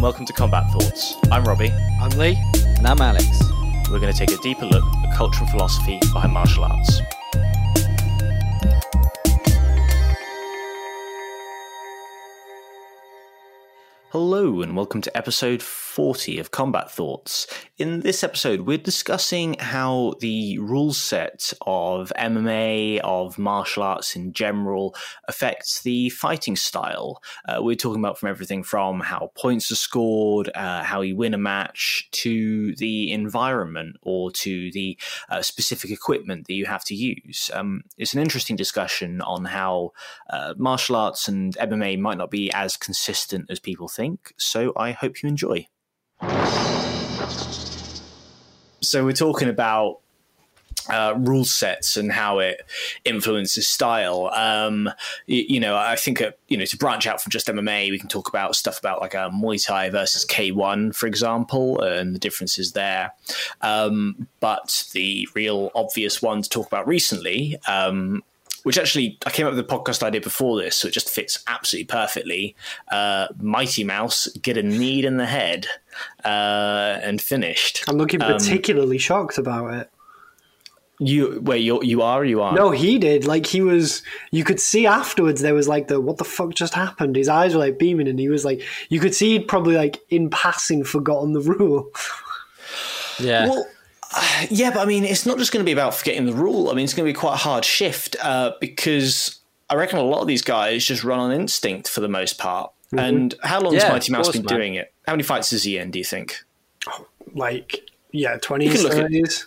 and welcome to Combat Thoughts. I'm Robbie. I'm Lee. And I'm Alex. We're going to take a deeper look at the culture and philosophy behind martial arts. Hello, and welcome to episode 40 of Combat Thoughts. In this episode, we're discussing how the rule set of MMA, of martial arts in general, affects the fighting style. Uh, we're talking about from everything from how points are scored, uh, how you win a match, to the environment or to the uh, specific equipment that you have to use. Um, it's an interesting discussion on how uh, martial arts and MMA might not be as consistent as people think think. So I hope you enjoy. So we're talking about uh, rule sets and how it influences style. Um, you, you, know, I think uh, you know to branch out from just MMA, we can talk about stuff about like a uh, Muay Thai versus K1, for example, and the differences there. Um, but the real obvious one to talk about recently um, which actually I came up with a podcast idea before this, so it just fits absolutely perfectly. Uh, Mighty Mouse get a need in the head uh, and finished. I'm looking um, particularly um, shocked about it. You wait, you you are you are? No, he did. Like he was. You could see afterwards. There was like the what the fuck just happened. His eyes were like beaming, and he was like, you could see he'd probably like in passing forgotten the rule. Yeah. Well, yeah, but I mean, it's not just going to be about forgetting the rule. I mean, it's going to be quite a hard shift uh, because I reckon a lot of these guys just run on instinct for the most part. Mm-hmm. And how long yeah, has Mighty Mouse course, been man. doing it? How many fights is he in? Do you think? Oh, like yeah, twenties, thirties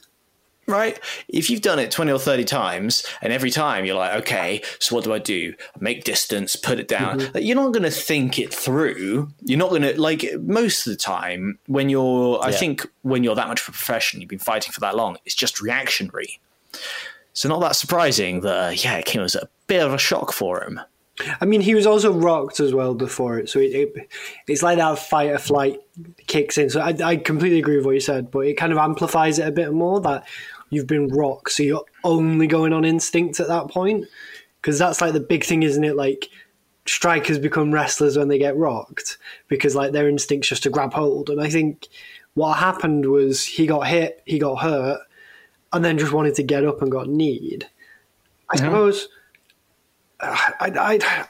right? If you've done it 20 or 30 times and every time you're like, okay, so what do I do? Make distance, put it down. Mm-hmm. Like, you're not going to think it through. You're not going to, like, most of the time when you're, yeah. I think when you're that much of a professional, you've been fighting for that long, it's just reactionary. So, not that surprising that, uh, yeah, it came as a bit of a shock for him. I mean, he was also rocked as well before it, so it, it, it's like that fight or flight kicks in. So I, I completely agree with what you said, but it kind of amplifies it a bit more that you've been rocked, so you're only going on instinct at that point. Because that's like the big thing, isn't it? Like strikers become wrestlers when they get rocked because like their instinct's just to grab hold. And I think what happened was he got hit, he got hurt, and then just wanted to get up and got kneed. I mm-hmm. suppose. I, I,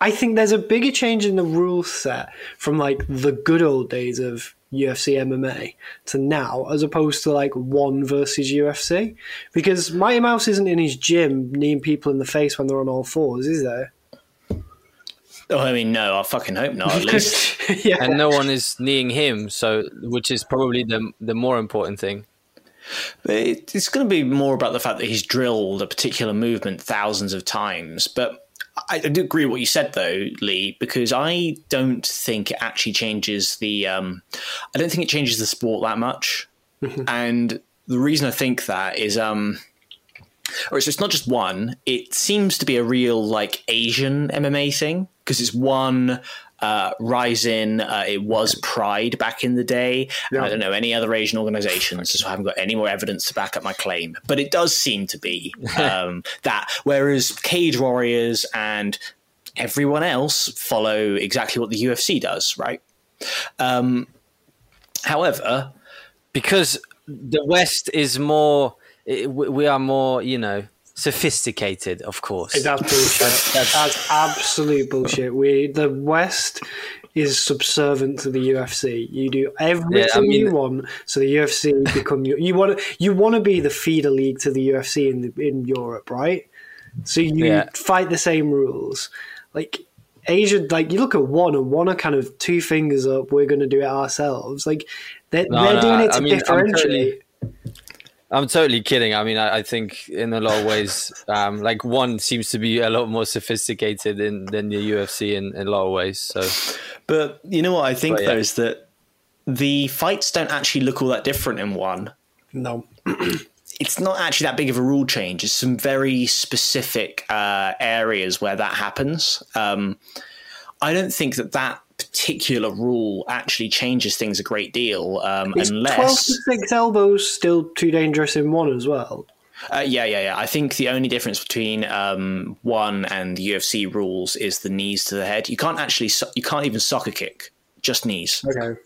I think there's a bigger change in the rule set from like the good old days of UFC MMA to now, as opposed to like one versus UFC. Because Mighty Mouse isn't in his gym kneeing people in the face when they're on all fours, is there? Oh, I mean, no, I fucking hope not. At least, yeah. and no one is kneeing him, so which is probably the the more important thing. But it's going to be more about the fact that he's drilled a particular movement thousands of times. But I, do agree with what you said though, Lee, because I don't think it actually changes the. Um, I don't think it changes the sport that much, mm-hmm. and the reason I think that is, um, or it's, it's not just one. It seems to be a real like Asian MMA thing because it's one uh, Rizin. Uh, it was Pride back in the day. Yeah. I don't know any other Asian organizations, so I haven't got any more evidence to back up my claim. But it does seem to be um, that. Whereas Cage Warriors and everyone else follow exactly what the UFC does, right? Um, however, because the West is more, we are more, you know, sophisticated, of course. That's bullshit. That's absolute bullshit. We the West is subservient to the UFC. You do everything yeah, I mean, you want, so the UFC become you. You want you want to be the feeder league to the UFC in the, in Europe, right? So you yeah. fight the same rules, like. Asia, like you look at one and one are kind of two fingers up. We're going to do it ourselves. Like they're, no, they're no, doing it to I mean, differentiate. I'm totally kidding. I mean, I, I, think in a lot of ways, um, like one seems to be a lot more sophisticated in, than the UFC in, in, a lot of ways. So, but you know what I think yeah. though is that the fights don't actually look all that different in one. No. it's not actually that big of a rule change. It's some very specific uh, areas where that happens. Um, I don't think that that particular rule actually changes things a great deal. Um, Is unless twelve to six elbows still too dangerous in one as well. Uh, yeah, yeah, yeah. I think the only difference between um, one and the UFC rules is the knees to the head. You can't actually, you can't even soccer kick just knees. Okay.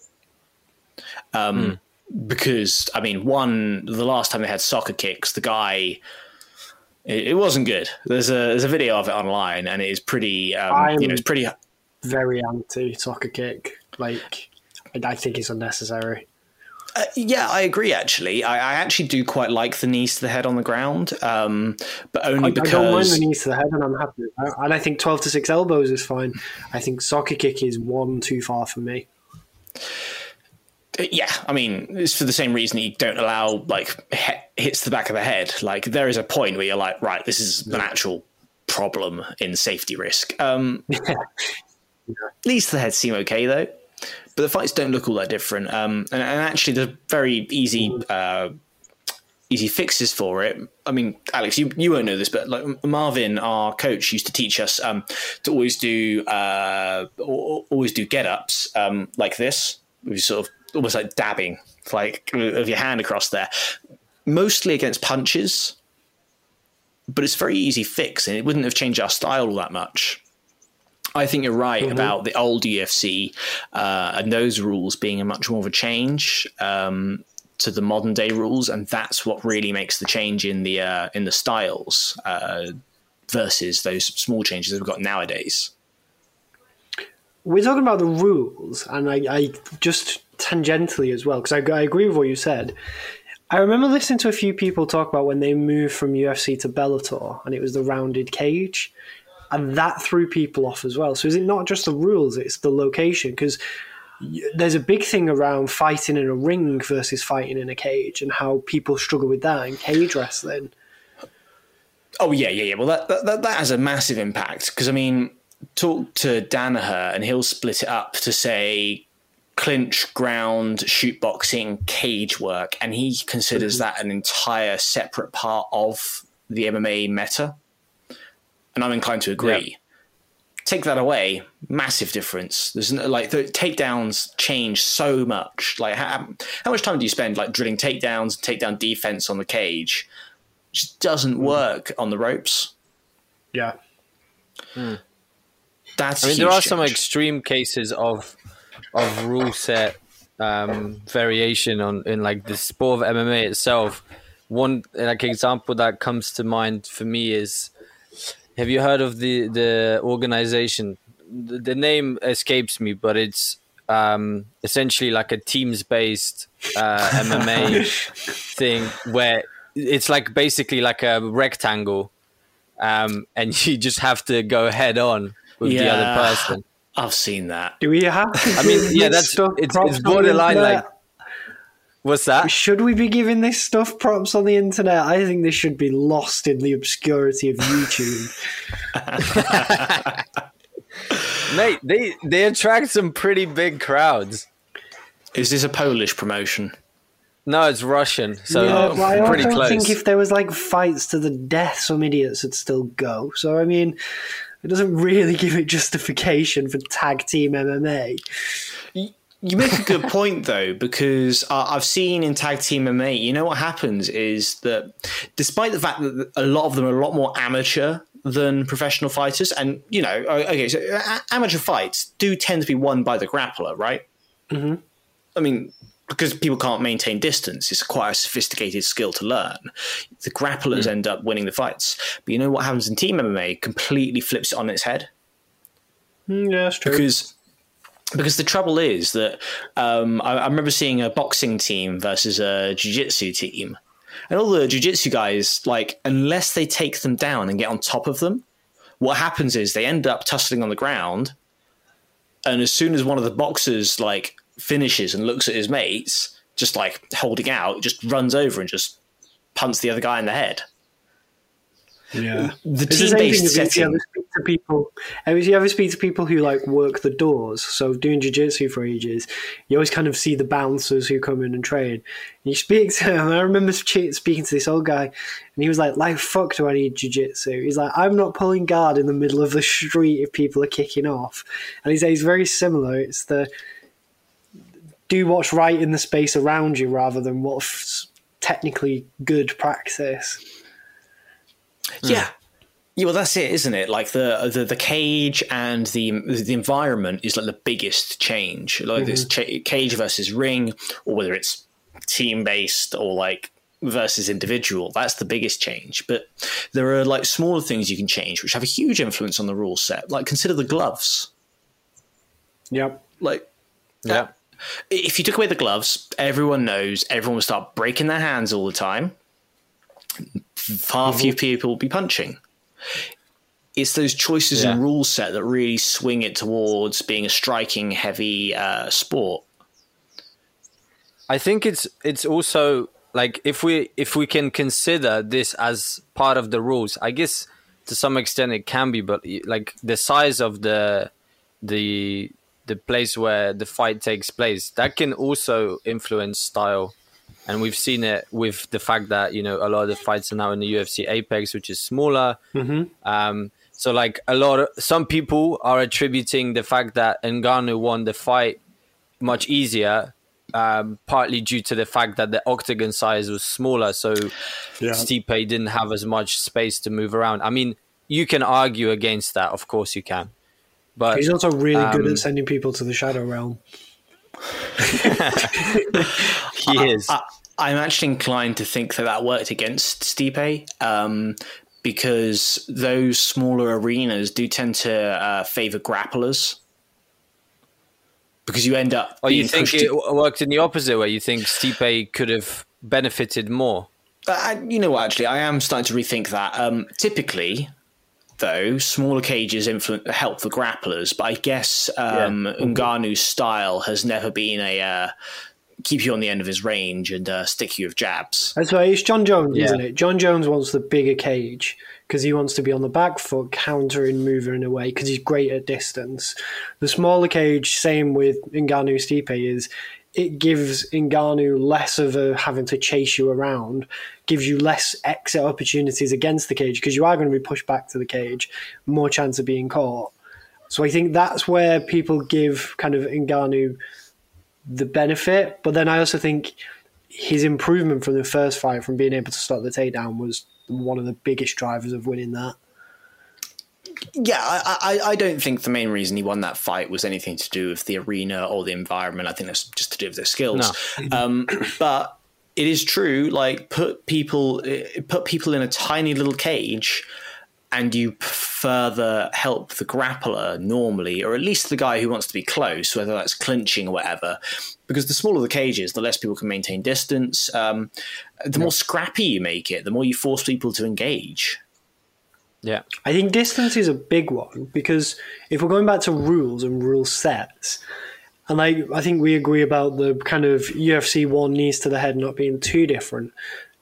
Um, Because I mean, one the last time they had soccer kicks, the guy. It, it wasn't good. There's a there's a video of it online, and it is pretty. Um, you know, it's pretty. Very anti soccer kick. Like, I think it's unnecessary. Uh, yeah, I agree. Actually, I, I actually do quite like the knees to the head on the ground, um, but only I, because I don't mind the knees to the head, and I'm happy. And I think 12 to 6 elbows is fine. I think soccer kick is one too far for me. Uh, yeah, I mean, it's for the same reason that you don't allow like he- hits the back of the head. Like there is a point where you're like, right, this is an actual problem in safety risk. Um, Knees least the heads seem okay though, but the fights don't look all that different. Um, and, and actually, there's very easy. Uh, Easy fixes for it. I mean, Alex, you, you won't know this, but like Marvin, our coach, used to teach us um, to always do uh, always do get ups um, like this, which sort of almost like dabbing, like of your hand across there, mostly against punches. But it's very easy fix, and it wouldn't have changed our style all that much. I think you're right about the old UFC uh, and those rules being a much more of a change um, to the modern day rules, and that's what really makes the change in the uh, in the styles uh, versus those small changes that we've got nowadays. We're talking about the rules, and I, I just tangentially as well, because I, I agree with what you said. I remember listening to a few people talk about when they moved from UFC to Bellator, and it was the rounded cage, and that threw people off as well. So is it not just the rules; it's the location? Because there's a big thing around fighting in a ring versus fighting in a cage, and how people struggle with that in cage wrestling. Oh yeah, yeah, yeah. Well, that that, that, that has a massive impact because I mean, talk to Danaher and he'll split it up to say clinch, ground, shoot boxing, cage work, and he considers mm-hmm. that an entire separate part of the MMA meta. And I'm inclined to agree. Take that away, massive difference. There's no, like the takedowns change so much. Like how, how much time do you spend like drilling takedowns, takedown defense on the cage? Just doesn't work on the ropes. Yeah. That's I mean, there huge are some extreme cases of of rule set um, variation on in like the sport of MMA itself. One like example that comes to mind for me is: Have you heard of the the organization? The, the name escapes me, but it's um, essentially like a teams based uh, MMA thing where it's like basically like a rectangle, um, and you just have to go head on with the other person. I've seen that. Do we have? To I mean, yeah, that's it's, it's borderline like. What's that? Should we be giving this stuff props on the internet? I think this should be lost in the obscurity of YouTube. Mate, they they attract some pretty big crowds. Is this a Polish promotion? No, it's Russian, so yeah, but I pretty also close. think if there was like fights to the death, some idiots would still go. So I mean, it doesn't really give it justification for tag team MMA. You make a good point though, because uh, I've seen in tag team MMA, you know what happens is that despite the fact that a lot of them are a lot more amateur than professional fighters, and you know, okay, so amateur fights do tend to be won by the grappler, right? Mm-hmm. I mean, because people can't maintain distance, it's quite a sophisticated skill to learn. The grapplers end up winning the fights, but you know what happens in team MMA? Completely flips it on its head Mm, yeah, that's true. because because the trouble is that um, I, I remember seeing a boxing team versus a jiu-jitsu team. And all the jiu-jitsu guys like unless they take them down and get on top of them what happens is they end up tussling on the ground. And as soon as one of the boxers like finishes and looks at his mates just like holding out just runs over and just punts the other guy in the head yeah. the It's the same thing team-based as if you setting ever speak to people. If you ever speak to people who like work the doors, so doing jiu-jitsu for ages, you always kind of see the bouncers who come in and train. And you speak to them. I remember speaking to this old guy, and he was like, "Like fuck, do I need jiu-jitsu?" He's like, "I'm not pulling guard in the middle of the street if people are kicking off." And he says it's very similar. It's the do what's right in the space around you rather than what's technically good practice. Hmm. Yeah. Yeah, well, that's it, isn't it? Like the the, the cage and the the environment is like the biggest change. Like this mm-hmm. cha- cage versus ring, or whether it's team based or like versus individual. That's the biggest change. But there are like smaller things you can change, which have a huge influence on the rule set. Like consider the gloves. Yep. Like Yeah. if you took away the gloves, everyone knows everyone will start breaking their hands all the time. Far few people will be punching. It's those choices Yeah. rule set that really swing it towards being a striking, heavy uh, sport. I think it's it's also like if we if we can consider this as part of the rules, I guess to some extent it can be, but like the size of the the the place where the fight takes place that can also influence style and we've seen it with the fact that you know a lot of the fights are now in the UFC Apex, which is smaller. Um, so like a lot of some people are attributing the fact that Ngannou won the fight much easier, um, partly due to the fact that the octagon size was smaller, so Stipe didn't have as much space to move around. I mean, you can argue against that, of course you can, but He's also really good Um, at sending people to the shadow realm. he is. I, I'm actually inclined to think that that worked against Stipe um, because those smaller arenas do tend to uh, favor grapplers. Because you end up. or you think it to- worked in the opposite way? You think Stipe could have benefited more? Uh, you know what? Actually, I am starting to rethink that. Um, typically, though, smaller cages influence help the grapplers, but I guess um, Ngannou's style has never been a uh, keep you on the end of his range and uh, stick you with jabs. That's why it's Jon Jones, Yeah. isn't it? Jon Jones wants the bigger cage because he wants to be on the back foot, countering, moving away because he's great at distance. The smaller cage, same with Ngannou Stipe, is it gives Ngannou less of a having to chase you around, gives you less exit opportunities against the cage because you are going to be pushed back to the cage, more chance of being caught. So I think that's where people give kind of Ngannou the benefit. But then I also think his improvement from the first fight, from being able to stop the takedown, was one of the biggest drivers of winning that. Yeah, I, I, I don't think the main reason he won that fight was anything to do with the arena or the environment. I think that's just to do with their skills. Um, but it is true. Like put people put people in a tiny little cage, and you further help the grappler normally, or at least the guy who wants to be close, whether that's clinching or whatever. Because the smaller the cage is, the less people can maintain distance. Um, the more scrappy you make it, the more you force people to engage. Yeah. I think distance is a big one because if we're going back to rules and rule sets, and like I think we agree about the kind of UFC one knees to the head not being too different.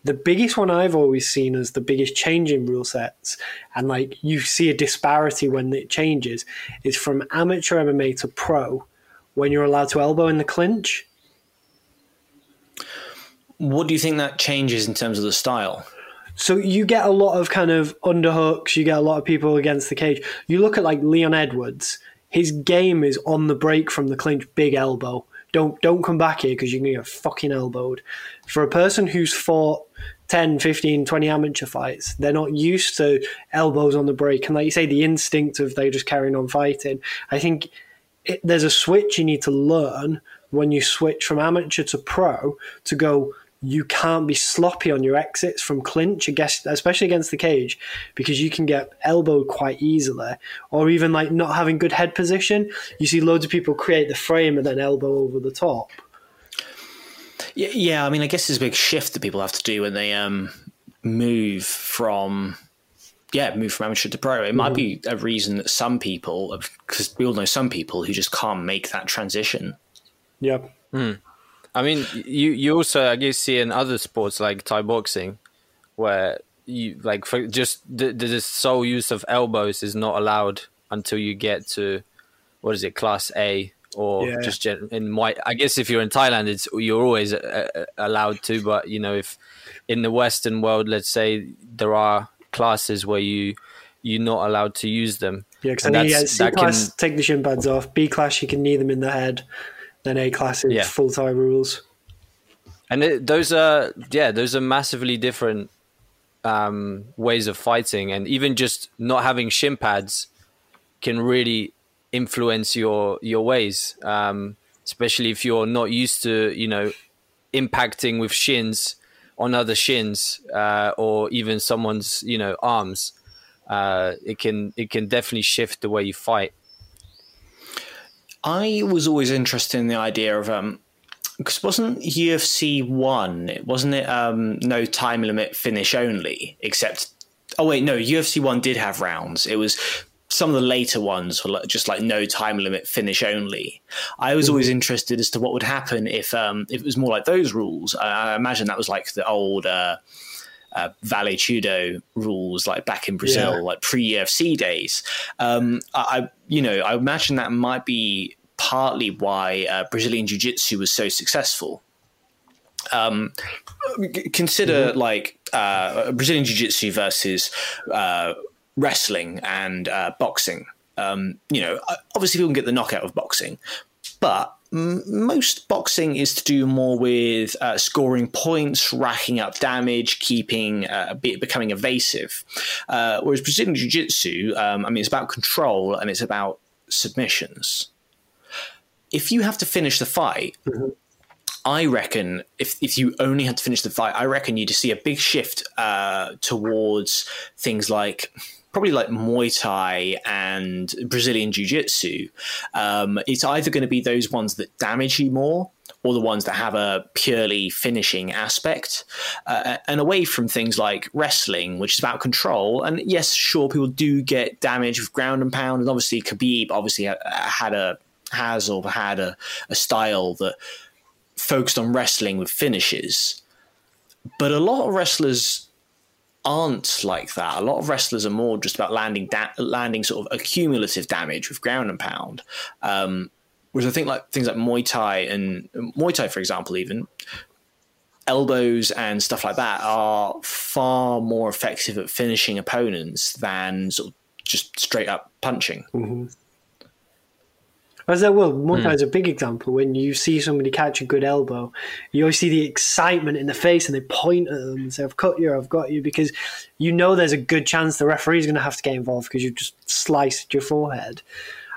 The biggest one I've always seen as the biggest change in rule sets, and like you see a disparity when it changes, is from amateur MMA to pro, when you're allowed to elbow in the clinch. What do you think that changes in terms of the style? So you get a lot of kind of underhooks. You get a lot of people against the cage. You look at like Leon Edwards. His game is on the break from the clinch, big elbow. Don't don't come back here because you're going to get fucking elbowed. For a person who's fought 10, 15, 20 amateur fights, they're not used to elbows on the break. And like you say, the instinct of they're just carrying on fighting. I think it, there's a switch you need to learn when you switch from amateur to pro to go you can't be sloppy on your exits from clinch against, especially against the cage because you can get elbowed quite easily or even like not having good head position you see loads of people create the frame and then elbow over the top Yeah, yeah. I mean, I guess there's a big shift that people have to do when they um, move from yeah, move from amateur to pro. It might be a reason that some people, because we all know some people who just can't make that transition. yeah I mean, you you also I guess see in other sports like Thai boxing, where you like for just the, the sole use of elbows is not allowed until you get to what is it class A or Yeah. just gen- in white. I guess if you're in Thailand, it's you're always uh, uh, allowed to, but you know if in the Western world, let's say there are classes where you you're not allowed to use them. yeah because And I think yeah, that's- C class can- take the shin pads off B class you can knee them in the head then A class is Yeah. full time rules and it, those are yeah those are massively different um, ways of fighting, and even just not having shin pads can really influence your your ways, um, especially if you're not used to you know impacting with shins on other shins uh, or even someone's you know arms. Uh, it can it can definitely shift the way you fight. I was always interested in the idea of um, because wasn't UFC one? It wasn't it um, no time limit finish only? Except, oh wait, no, UFC one did have rounds. It was some of the later ones were just like no time limit finish only. I was always interested as to what would happen if um, if it was more like those rules. I, I imagine that was like the old. Uh, uh, Vale Tudo rules, like back in Brazil, yeah. like pre UFC days. Um, I, you know, I imagine that might be partly why uh, Brazilian Jiu Jitsu was so successful. Um, consider mm-hmm. like uh, Brazilian Jiu Jitsu versus uh, wrestling and uh, boxing. Um, you know, obviously people can get the knockout of boxing, but m- most boxing is to do more with uh, scoring points, racking up damage, keeping uh, becoming evasive. Uh, whereas Brazilian Jiu Jitsu, um, I mean, it's about control and it's about submissions. If you have to finish the fight. Mm-hmm. I reckon if if you only had to finish the fight, I reckon you'd see a big shift uh, towards things like probably like Muay Thai and Brazilian Jiu Jitsu, um, it's either going to be those ones that damage you more or the ones that have a purely finishing aspect, uh, and away from things like wrestling, which is about control. And yes, sure, people do get damage with ground and pound, and obviously Khabib obviously had a has or had a, a style that focused on wrestling with finishes. But a lot of wrestlers aren't like that. A lot of wrestlers are more just about landing da- landing sort of accumulative damage with ground and pound. Um, whereas I think like things like Muay Thai and Muay Thai, for example, even elbows and stuff like that are far more effective at finishing opponents than sort of just straight up punching. Mm-hmm. As that will, Muay is a big example. When you see somebody catch a good elbow, you always see the excitement in the face, and they point at them and say, "I've cut you, I've got you," because you know there's a good chance the referee is going to have to get involved because you've just sliced your forehead.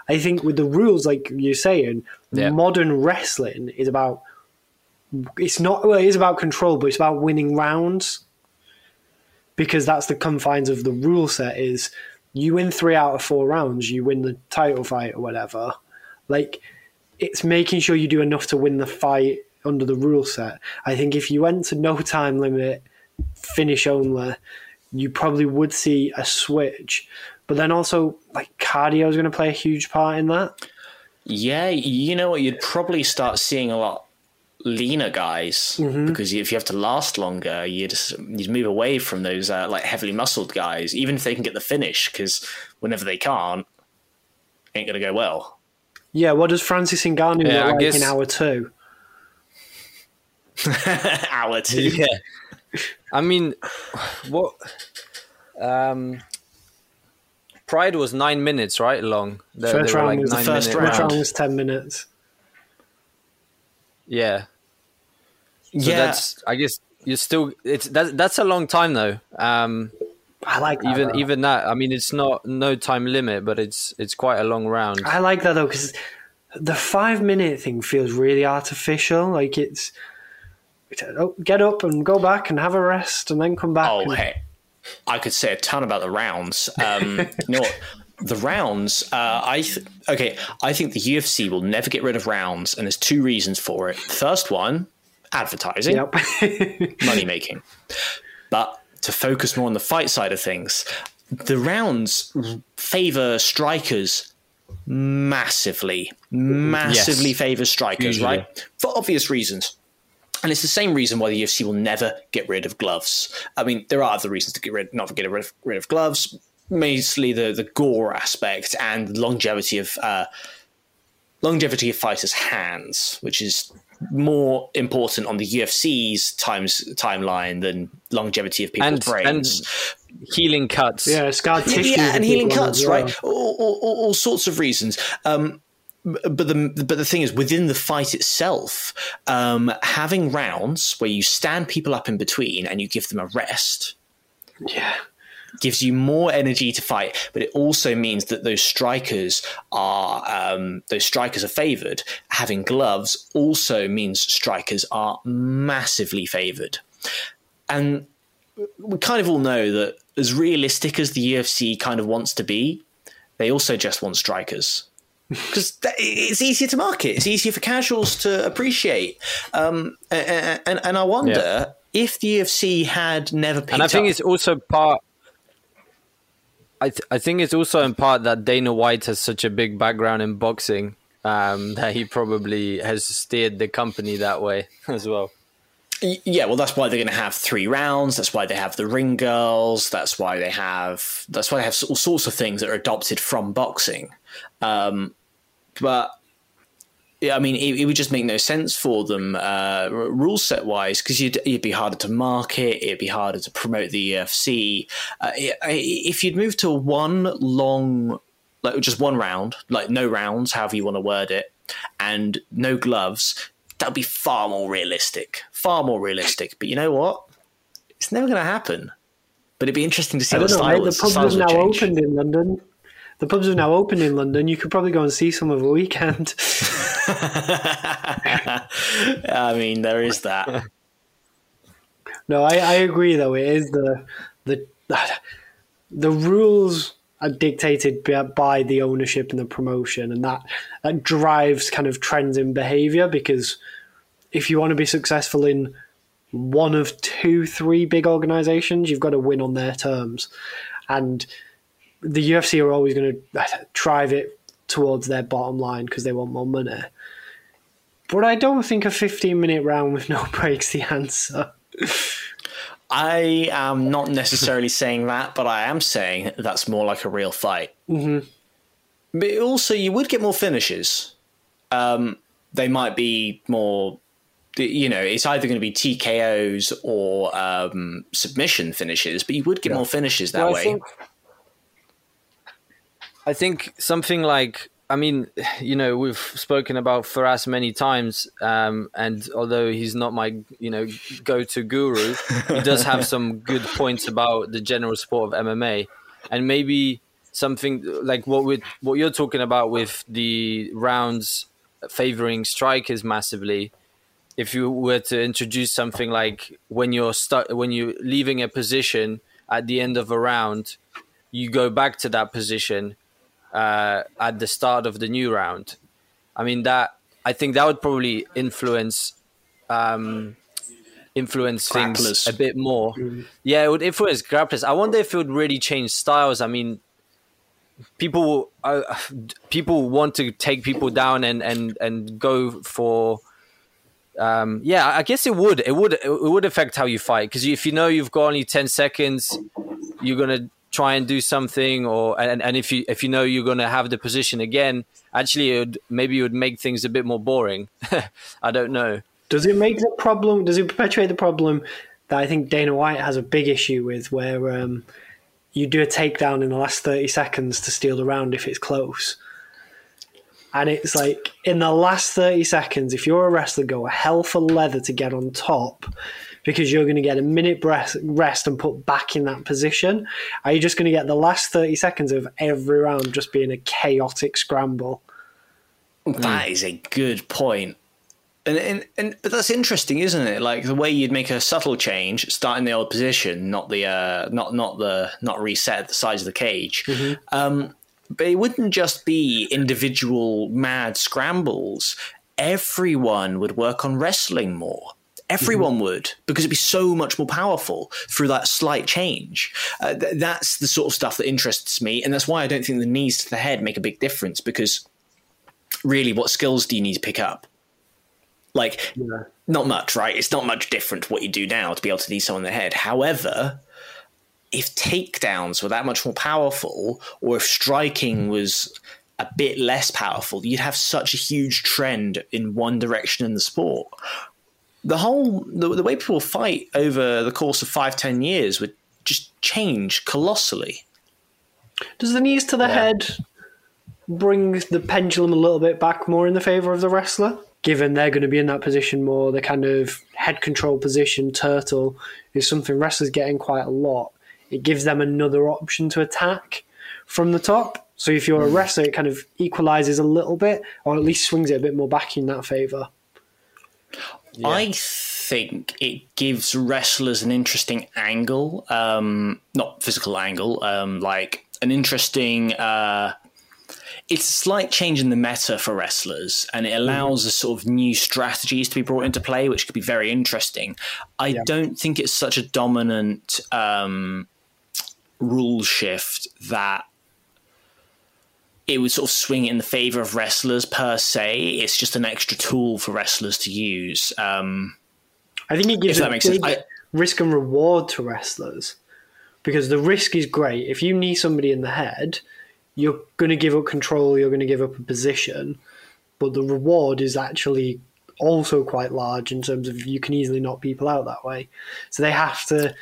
I think with the rules, like you're saying, yeah. modern wrestling is about. It's not. Well, it is about control, but it's about winning rounds. Because that's the confines of the rule set. Is you win three out of four rounds, you win the title fight or whatever like it's making sure you do enough to win the fight under the rule set. I think if you went to no time limit, finish only, you probably would see a switch. But then also, like cardio is going to play a huge part in that. Yeah, you know what? You'd probably start seeing a lot leaner guys mm-hmm. because if you have to last longer, you just you move away from those uh, like heavily muscled guys, even if they can get the finish. Because whenever they can't, ain't going to go well. Yeah, what does Francis Ngannou yeah, look like guess... in hour two? hour two. Yeah. I mean, what? Um, Pride was nine minutes, right? Long. They, first they round like was the first round. round was ten minutes. Yeah. So yeah. That's. I guess you're still. It's that. That's a long time though. Um, I like that, even though. even that. I mean, it's not no time limit, but it's it's quite a long round. I like that though because the five minute thing feels really artificial. Like it's oh, get up and go back and have a rest and then come back. Oh and... hey, I could say a ton about the rounds. Um, you know what? The rounds, uh, I th- okay. I think the UFC will never get rid of rounds, and there's two reasons for it. First one, advertising, yep. money making. But to focus more on the fight side of things, the rounds favor strikers massively, massively yes. favors strikers, Usually. right? For obvious reasons. And it's the same reason why the UFC will never get rid of gloves. I mean, there are other reasons to get rid, not get rid of, rid of gloves, mostly the, the gore aspect and longevity of uh, longevity of fighters' hands, which is more important on the UFC's times timeline than longevity of people's and, brains. And healing cuts. Yeah, scar tissue. Yeah, and healing cuts, well. right? All, all, all, sorts of reasons. Um, but the but the thing is, within the fight itself, um, having rounds where you stand people up in between and you give them a rest Yeah. Gives you more energy to fight, but it also means that those strikers are um, those strikers are favoured. Having gloves also means strikers are massively favoured, and we kind of all know that as realistic as the UFC kind of wants to be, they also just want strikers. Because it's easier to market, it's easier for casuals to appreciate, um, and, and, and I wonder Yeah. if the UFC had never picked and I think up it's also part. I th- I think it's also in part that Dana White has such a big background in boxing um, that he probably has steered the company that way as well. Yeah, well, that's why they're going to have three rounds. That's why they have the ring girls. That's why they have. That's why they have all sorts of things that are adopted from boxing. Um, but I mean, it, it would just make no sense for them uh, rule set wise because you'd it'd be harder to market. It'd be harder to promote the EFC. Uh, if you'd move to one long, like just one round, like no rounds, however you want to word it, and no gloves, that'd be far more realistic. Far more realistic. But you know what? It's never going to happen. But it'd be interesting to see I don't know, style, mate. The pubs have now opened in London. The pubs have now opened in London. You could probably go and see some of a weekend. I mean, there is that. No, I, I agree though. It is the the the rules are dictated by- the ownership and the promotion, and that that drives kind of trends in behavior. Because if you want to be successful in one of two, three big organizations, you've got to win on their terms, and the UFC are always going to drive it towards their bottom line because they want more money. But I don't think a 15 minute round with no breaks the answer. I am not necessarily saying that, but I am saying that's more like a real fight. Mm-hmm. But also, you would get more finishes. Um, they might be more, you know, it's either going to be TKOs or um, submission finishes, but you would get more finishes that Well, I way. think- I think something like I mean, you know, we've spoken about Firas many times, um, and although he's not my, you know, go-to guru, he does have some good points about the general sport of MMA, and maybe something like what we what you're talking about with the rounds favoring strikers massively. If you were to introduce something like when you're stuck, when you're leaving a position at the end of a round, you go back to that position uh, at the start of the new round. I mean that I think that would probably influence um, influence things Grapplers. a bit more. Yeah, it would influence grapplers. I wonder if it would really change styles. I mean, people uh, people want to take people down and and and go for. Um, yeah, I guess it would. It would. It would affect how you fight because if you know you've got only ten seconds, you're gonna try and do something, or and, and if you if you know you're gonna have the position again, actually, it would, maybe it would make things a bit more boring. I don't know. Does it make the problem? Does it perpetuate the problem that I think Dana White has a big issue with, where um, you do a takedown in the last thirty seconds to steal the round if it's close, and it's like in the last thirty seconds, if you're a wrestler, go a hell for leather to get on top. Because you're going to get a minute rest, rest and put back in that position. Are you just going to get the last 30 seconds of every round just being a chaotic scramble? That is a good point. And, and and but that's interesting, isn't it? Like the way you'd make a subtle change, start in the old position, not the uh, not not the not reset the size of the cage. Um, but it wouldn't just be individual mad scrambles. Everyone would work on wrestling more. Everyone would because it'd be so much more powerful through that slight change. Uh, th- that's the sort of stuff that interests me, and that's why I don't think the knees to the head make a big difference because really what skills do you need to pick up? Like not much right? It's not much different what you do now to be able to knee someone in the head. However if takedowns were that much more powerful or if striking was a bit less powerful you'd have such a huge trend in one direction in the sport the whole the, the way people fight over the course of five ten years would just change colossally Does the knees to the head bring the pendulum a little bit back more in the favour of the wrestler? Given they're going to be in that position more, the kind of head control position, turtle, is something wrestlers get in quite a lot. it gives them another option to attack from the top. So if you're a wrestler, it kind of equalizes a little bit, or at least swings it a bit more back in that favor. I think it gives wrestlers an interesting angle, um, not physical angle, um, like an interesting. Uh, it's a slight change in the meta for wrestlers, and it allows a sort of new strategies to be brought into play, which could be very interesting. I don't think it's such a dominant um, rule shift that it would sort of swing in the favor of wrestlers per se. It's just an extra tool for wrestlers to use. Um, I think it gives that makes sense. I- risk and reward to wrestlers because the risk is great. If you knee somebody in the head, you're going to give up control, you're going to give up a position, but the reward is actually also quite large in terms of you can easily knock people out that way. So they have to.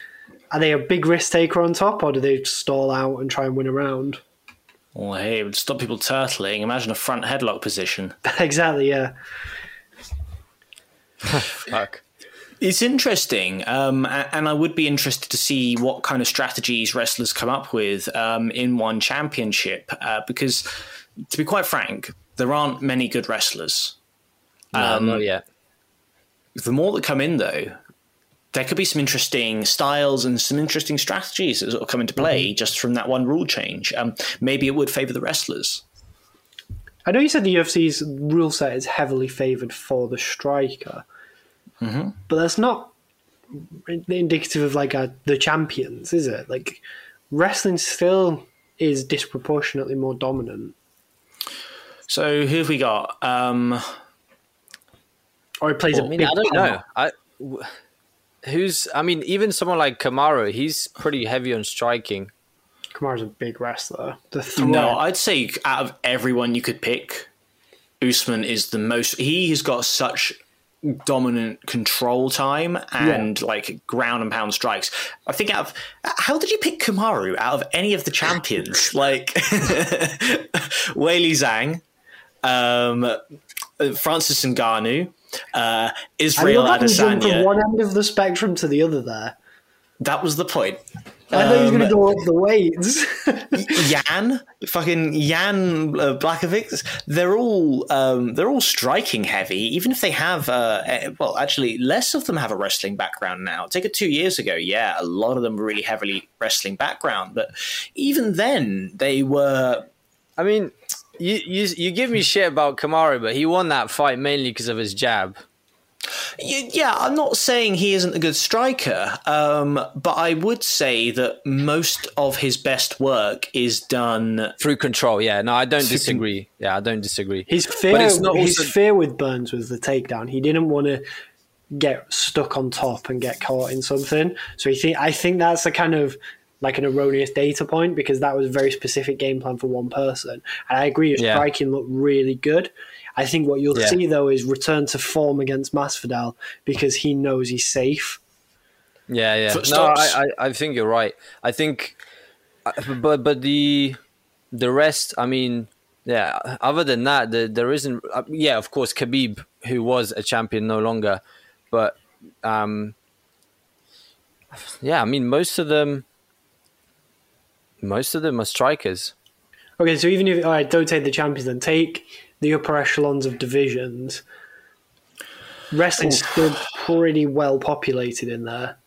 Are they a big risk taker on top, or do they stall out and try and win around? Well, hey, it would stop people turtling. Imagine a front headlock position. exactly, yeah. Fuck. It's interesting, um, and I would be interested to see what kind of strategies wrestlers come up with um, in one championship. Uh, because, to be quite frank, there aren't many good wrestlers. No, not yet. The more that come in, though, there could be some interesting styles and some interesting strategies that sort of come into play just from that one rule change. Um, maybe it would favour the wrestlers. I know you said the UFC's rule set is heavily favoured for the striker, but that's not indicative of like a, the champions, is it? Like wrestling still is disproportionately more dominant, So who have we got? Um, or it plays a I mean, big I don't know. I w- who's? I mean, even someone like Kamaru, he's pretty heavy on striking. Kamaru's a big wrestler. The threat. no, I'd say out of everyone you could pick, Usman is the most. He has got such dominant control time and like ground and pound strikes. I think out of how did you pick Kamaru out of any of the champions? like Weili Zhang, um, uh, Francis Ngannou, uh, I Israel love that you jumped from one end of the spectrum to the other there. That was the point. I thought he was going Um, to go up the weights. Yan, fucking Yan uh, Blachowicz, they're all um, they're all striking heavy. Even if they have, uh, eh, well, actually, less of them have a wrestling background now. Take it two years ago, yeah, a lot of them were really heavily wrestling background, but even then, they were. I mean, you you you give me shit about Kamaru, but he won that fight mainly because of his jab. Yeah, I'm not saying he isn't a good striker, um, but I would say that most of his best work is done. Through control, yeah. No, I don't disagree. Yeah, I don't disagree. His fear, But it's not his also- fear with Burns was the takedown. He didn't want to get stuck on top and get caught in something. So he think I think that's a kind of like an erroneous data point because that was a very specific game plan for one person. And I agree, his Yeah. striking looked really good. I think what you'll Yeah. see though is return to form against Masvidal because he knows he's safe. Yeah, yeah. No, I, I, I think you're right. I think, uh, but but the the rest. I mean, yeah. Other than that, the, there isn't. Uh, yeah, of course, Khabib, who was a champion, no longer. But um, yeah, I mean, most of them, most of them are strikers. Okay, so even if all right, don't take the champions, then take the upper echelons of divisions. Wrestling's still pretty well populated in there.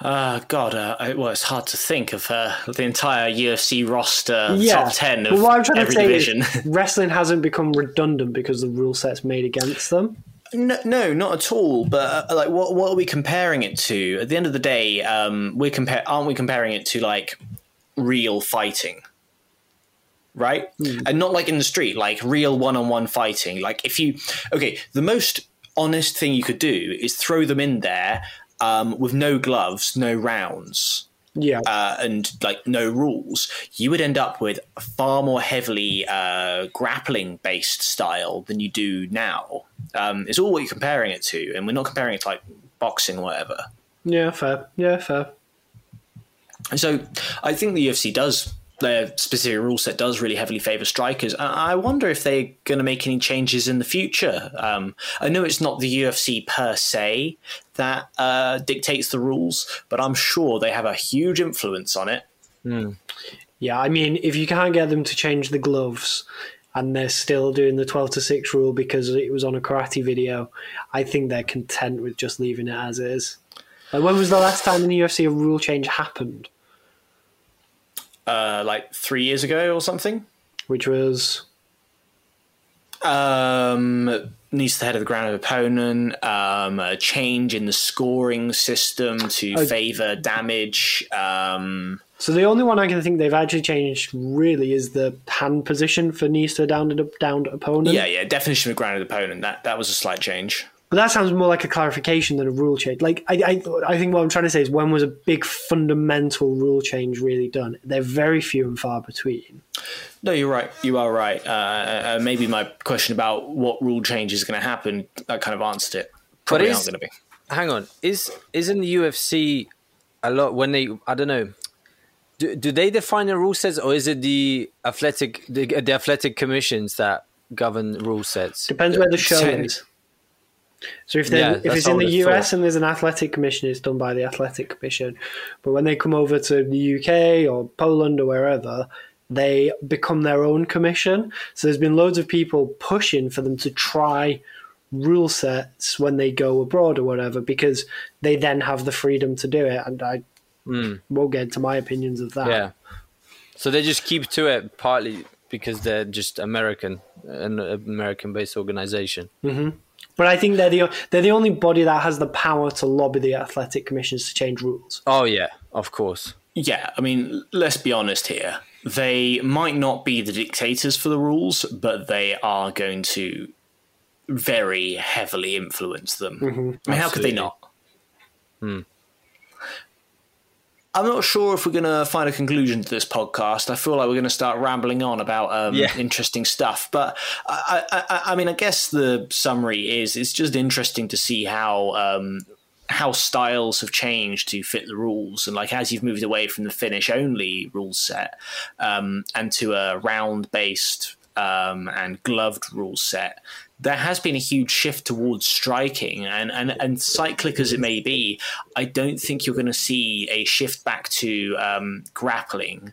Uh, God, uh, I- well, it's hard to think of uh, the entire UFC roster, Yeah, top 10 but of what I'm trying every to say division. is wrestling hasn't become redundant because the rule set's made against them. No, no, not at all. But uh, like, what what are we comparing it to? At the end of the day, um, we're compare aren't we comparing it to like real fighting, right? And not like in the street, like real one on one fighting. Like if you okay, the most honest thing you could do is throw them in there um, with no gloves, no rounds Yeah, uh, and like no rules, you would end up with a far more heavily uh, grappling based style than you do now. Um, it's all what you're comparing it to, and we're not comparing it to like boxing or whatever. yeah, fair. Yeah, fair. And so I think the UFC does their specific rule set does really heavily favour strikers. I wonder if they're going to make any changes in the future. Um, I know it's not the UFC per se that uh, dictates the rules, but I'm sure they have a huge influence on it. Mm. Yeah, I mean, if you can't get them to change the gloves and they're still doing the 12 to 6 rule because it was on a karate video, I think they're content with just leaving it as is. Like, when was the last time in the UFC a rule change happened? Uh, like three years ago or something. Which was um, knees to the head of the ground of opponent, um, a change in the scoring system to Oh. favour damage. Um, so the only one I can think they've actually changed really is the hand position for knees to down and downed opponent. yeah, yeah, definition of grounded opponent. That that was a slight change. But that sounds more like a clarification than a rule change. Like I, I, I think what I'm trying to say is when was a big fundamental rule change really done? They're very few and far between. No, you're right. You are right. Uh, uh, maybe my question about what rule change is going to happen that kind of answered it. Probably is- aren't going to be. Hang on, is isn't the UFC a lot when they? I don't know. Do, do they define the rule sets, or is it the athletic the, the athletic commissions that govern rule sets? Depends where the show is. So if they Yeah, if it's in the US thought. and there's an athletic commission, it's done by the athletic commission. But when they come over to the UK or Poland or wherever, they become their own commission. So there's been loads of people pushing for them to try rule sets when they go abroad or whatever because they then have the freedom to do it. And I Mm. won't get into my opinions of that. Yeah. So they just keep to it partly because they're just American, an American-based organization. Mm-hmm. But I think they're the they're the only body that has the power to lobby the athletic commissions to change rules. Oh yeah, of course. Yeah, I mean, let's be honest here. They might not be the dictators for the rules, but they are going to very heavily influence them. Mm-hmm. I mean, how could they Absolutely. not? Hmm. I'm not sure if we're going to find a conclusion to this podcast. I feel like we're going to start rambling on about um, Yeah. interesting stuff. But I, I, I, I mean, I guess the summary is it's just interesting to see how um, how styles have changed to fit the rules, and like as you've moved away from the finish only rule set um, and to a round based um, and gloved rule set, there has been a huge shift towards striking. And, and, and cyclic as it may be, I don't think you're going to see a shift back to um, grappling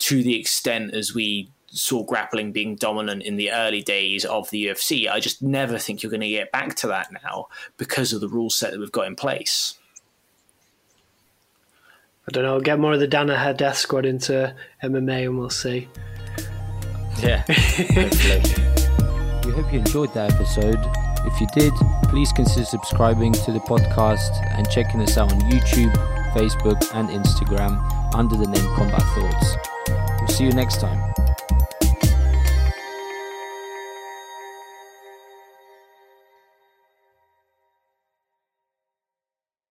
to the extent as we saw grappling being dominant in the early days of the UFC. I just never think you're going to get back to that now because of the rule set that we've got in place. I don't know. Get more of the Danaher Death Squad into MMA, and we'll see. Yeah. Hopefully. We hope you enjoyed that episode. If you did, please consider subscribing to the podcast and checking us out on YouTube, Facebook, and Instagram under the name Combat Thoughts. We'll see you next time.